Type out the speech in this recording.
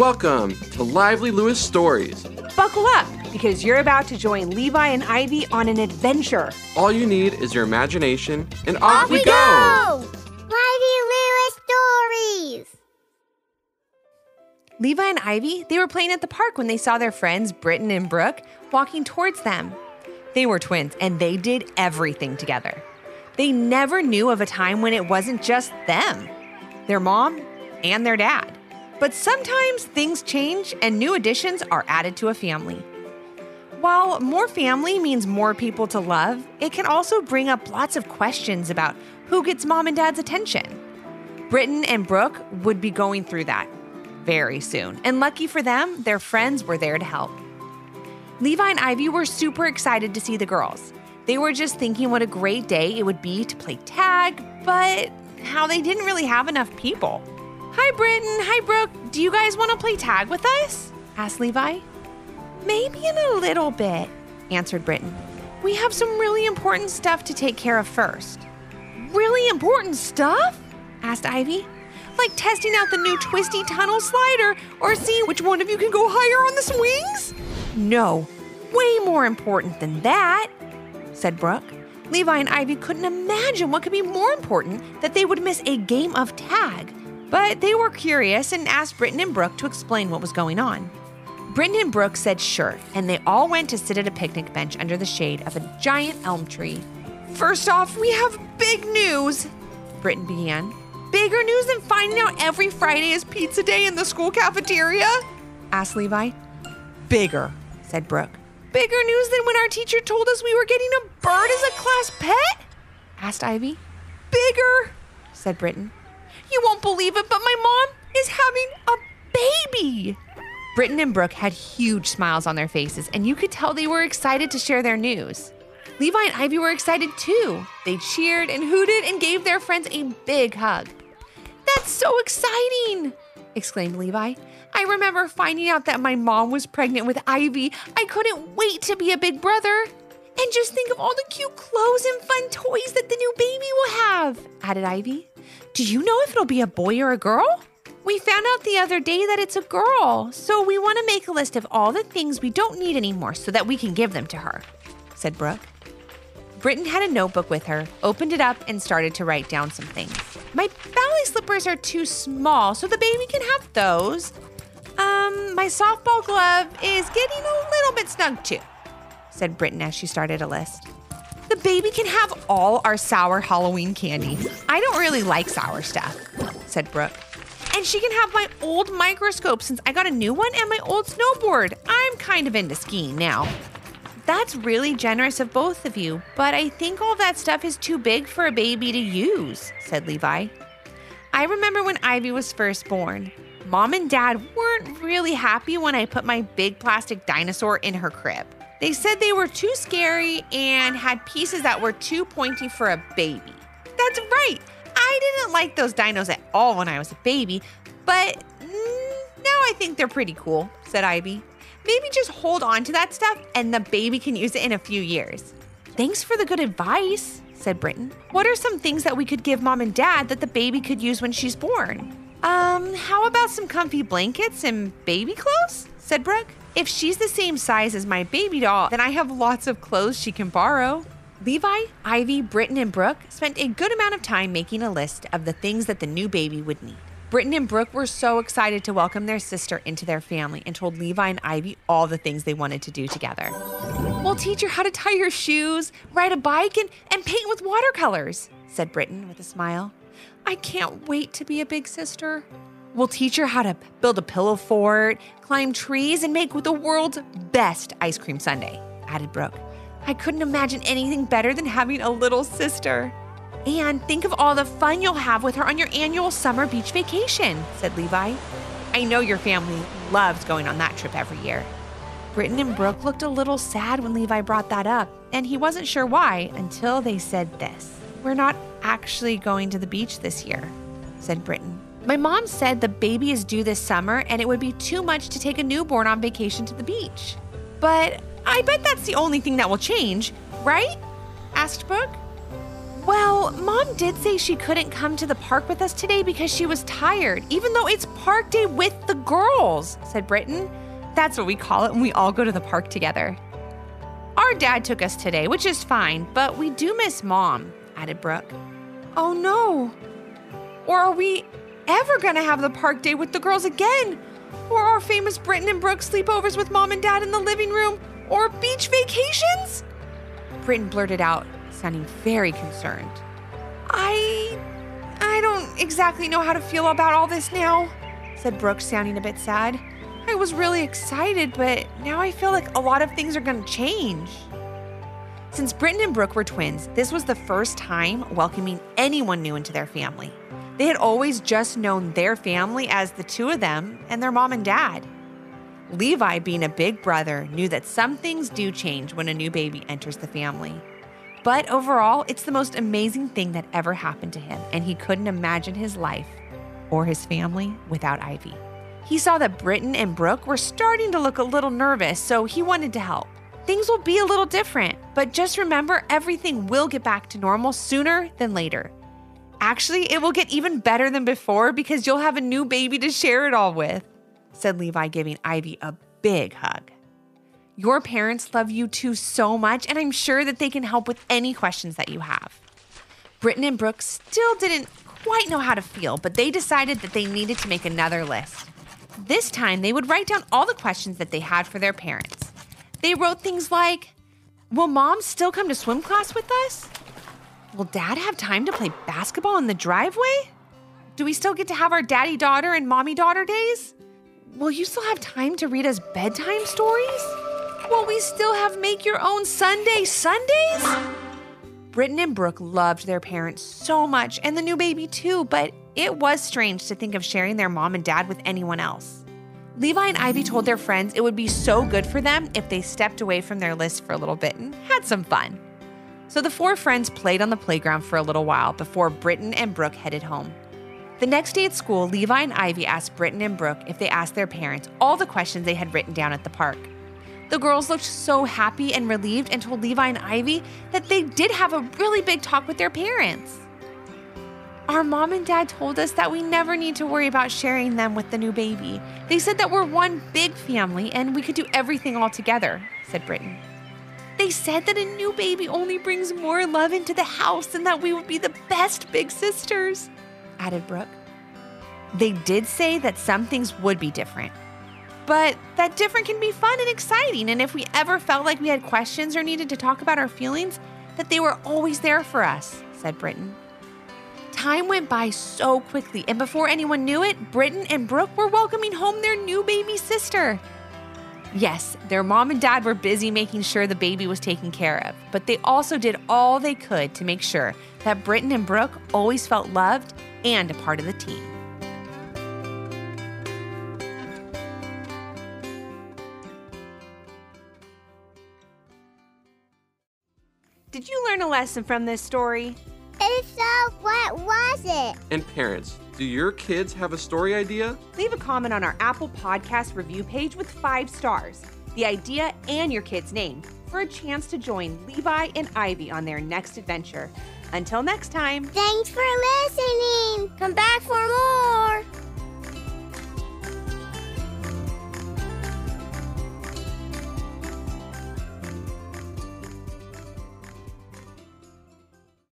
Welcome to Lively Lewis Stories. Buckle up because you're about to join Levi and Ivy on an adventure. All you need is your imagination, and off, Off we go! Lively Lewis Stories! Levi and Ivy, they were playing at the park when they saw their friends Britain and Brooke walking towards them. They were twins and they did everything together. They never knew of a time when it wasn't just them, their mom, and their dad. But sometimes things change and new additions are added to a family. While more family means more people to love, it can also bring up lots of questions about who gets mom and dad's attention. Britain and Brooke would be going through that very soon. And lucky for them, their friends were there to help. Levi and Ivy were super excited to see the girls. They were just thinking what a great day it would be to play tag, but how they didn't really have enough people. Hi, Britain. Hi, Brooke. Do you guys want to play tag with us? asked Levi. Maybe in a little bit, answered Britain. We have some really important stuff to take care of first. Really important stuff? asked Ivy. Like testing out the new twisty tunnel slider or seeing which one of you can go higher on the swings? No, way more important than that, said Brooke. Levi and Ivy couldn't imagine what could be more important that they would miss a game of tag. But they were curious and asked Britain and Brooke to explain what was going on. Britain and Brooke said sure, and they all went to sit at a picnic bench under the shade of a giant elm tree. First off, we have big news, Britain began. Bigger news than finding out every Friday is pizza day in the school cafeteria? asked Levi. Bigger, said Brooke. Bigger news than when our teacher told us we were getting a bird as a class pet? asked Ivy. Bigger, said Britain. You won't believe it, but my mom is having a baby. Britain and Brooke had huge smiles on their faces, and you could tell they were excited to share their news. Levi and Ivy were excited too. They cheered and hooted and gave their friends a big hug. That's so exciting! exclaimed Levi. I remember finding out that my mom was pregnant with Ivy. I couldn't wait to be a big brother. And just think of all the cute clothes and fun toys that the new baby will have, added Ivy. Do you know if it'll be a boy or a girl? We found out the other day that it's a girl, so we want to make a list of all the things we don't need anymore so that we can give them to her, said Brooke. Britain had a notebook with her, opened it up, and started to write down some things. My ballet slippers are too small, so the baby can have those. Um, my softball glove is getting a little bit snug too, said Britain as she started a list. The baby can have all our sour Halloween candy. I don't really like sour stuff, said Brooke. And she can have my old microscope since I got a new one and my old snowboard. I'm kind of into skiing now. That's really generous of both of you, but I think all that stuff is too big for a baby to use, said Levi. I remember when Ivy was first born. Mom and Dad weren't really happy when I put my big plastic dinosaur in her crib. They said they were too scary and had pieces that were too pointy for a baby. That's right. I didn't like those dinos at all when I was a baby, but mm, now I think they're pretty cool, said Ivy. Maybe just hold on to that stuff and the baby can use it in a few years. Thanks for the good advice, said Britain. What are some things that we could give mom and dad that the baby could use when she's born? Um, how about some comfy blankets and baby clothes? said Brooke. If she's the same size as my baby doll, then I have lots of clothes she can borrow. Levi, Ivy, Britain, and Brooke spent a good amount of time making a list of the things that the new baby would need. Britain and Brooke were so excited to welcome their sister into their family and told Levi and Ivy all the things they wanted to do together. We'll teach her how to tie her shoes, ride a bike, and, and paint with watercolors, said Britain with a smile. I can't wait to be a big sister. We'll teach her how to build a pillow fort, climb trees, and make the world's best ice cream sundae, added Brooke. I couldn't imagine anything better than having a little sister. And think of all the fun you'll have with her on your annual summer beach vacation, said Levi. I know your family loves going on that trip every year. Britain and Brooke looked a little sad when Levi brought that up, and he wasn't sure why until they said this. We're not actually going to the beach this year, said Britain. My mom said the baby is due this summer and it would be too much to take a newborn on vacation to the beach. But I bet that's the only thing that will change, right? asked Brooke. Well, Mom did say she couldn't come to the park with us today because she was tired, even though it's park day with the girls, said Britain. That's what we call it when we all go to the park together. Our dad took us today, which is fine, but we do miss Mom, added Brooke. Oh no. Or are we ever going to have the park day with the girls again? Or our famous Britain and Brooke sleepovers with Mom and Dad in the living room? Or beach vacations? Britain blurted out, sounding very concerned. I. I don't exactly know how to feel about all this now, said Brooke, sounding a bit sad. I was really excited, but now I feel like a lot of things are going to change. Since Britain and Brooke were twins, this was the first time welcoming anyone new into their family. They had always just known their family as the two of them and their mom and dad. Levi, being a big brother, knew that some things do change when a new baby enters the family. But overall, it's the most amazing thing that ever happened to him, and he couldn't imagine his life or his family without Ivy. He saw that Britain and Brooke were starting to look a little nervous, so he wanted to help. Things will be a little different, but just remember everything will get back to normal sooner than later. Actually, it will get even better than before because you'll have a new baby to share it all with, said Levi, giving Ivy a big hug. Your parents love you too so much, and I'm sure that they can help with any questions that you have. Britain and Brooke still didn't quite know how to feel, but they decided that they needed to make another list. This time, they would write down all the questions that they had for their parents. They wrote things like Will mom still come to swim class with us? Will dad have time to play basketball in the driveway? Do we still get to have our daddy daughter and mommy daughter days? Will you still have time to read us bedtime stories? Will we still have make your own Sundae Sundays? Britain and Brooke loved their parents so much and the new baby too, but it was strange to think of sharing their mom and dad with anyone else. Levi and Ivy told their friends it would be so good for them if they stepped away from their list for a little bit and had some fun. So the four friends played on the playground for a little while before Britain and Brooke headed home. The next day at school, Levi and Ivy asked Britain and Brooke if they asked their parents all the questions they had written down at the park. The girls looked so happy and relieved and told Levi and Ivy that they did have a really big talk with their parents. Our mom and dad told us that we never need to worry about sharing them with the new baby. They said that we're one big family and we could do everything all together, said Britain. They said that a new baby only brings more love into the house and that we would be the best big sisters, added Brooke. They did say that some things would be different, but that different can be fun and exciting. And if we ever felt like we had questions or needed to talk about our feelings, that they were always there for us, said Britain. Time went by so quickly, and before anyone knew it, Britain and Brooke were welcoming home their new baby sister. Yes, their mom and dad were busy making sure the baby was taken care of, but they also did all they could to make sure that Britain and Brooke always felt loved and a part of the team. Did you learn a lesson from this story? If so, what was it? And parents, do your kids have a story idea? Leave a comment on our Apple Podcast review page with five stars, the idea, and your kid's name for a chance to join Levi and Ivy on their next adventure. Until next time. Thanks for listening. Come back for more.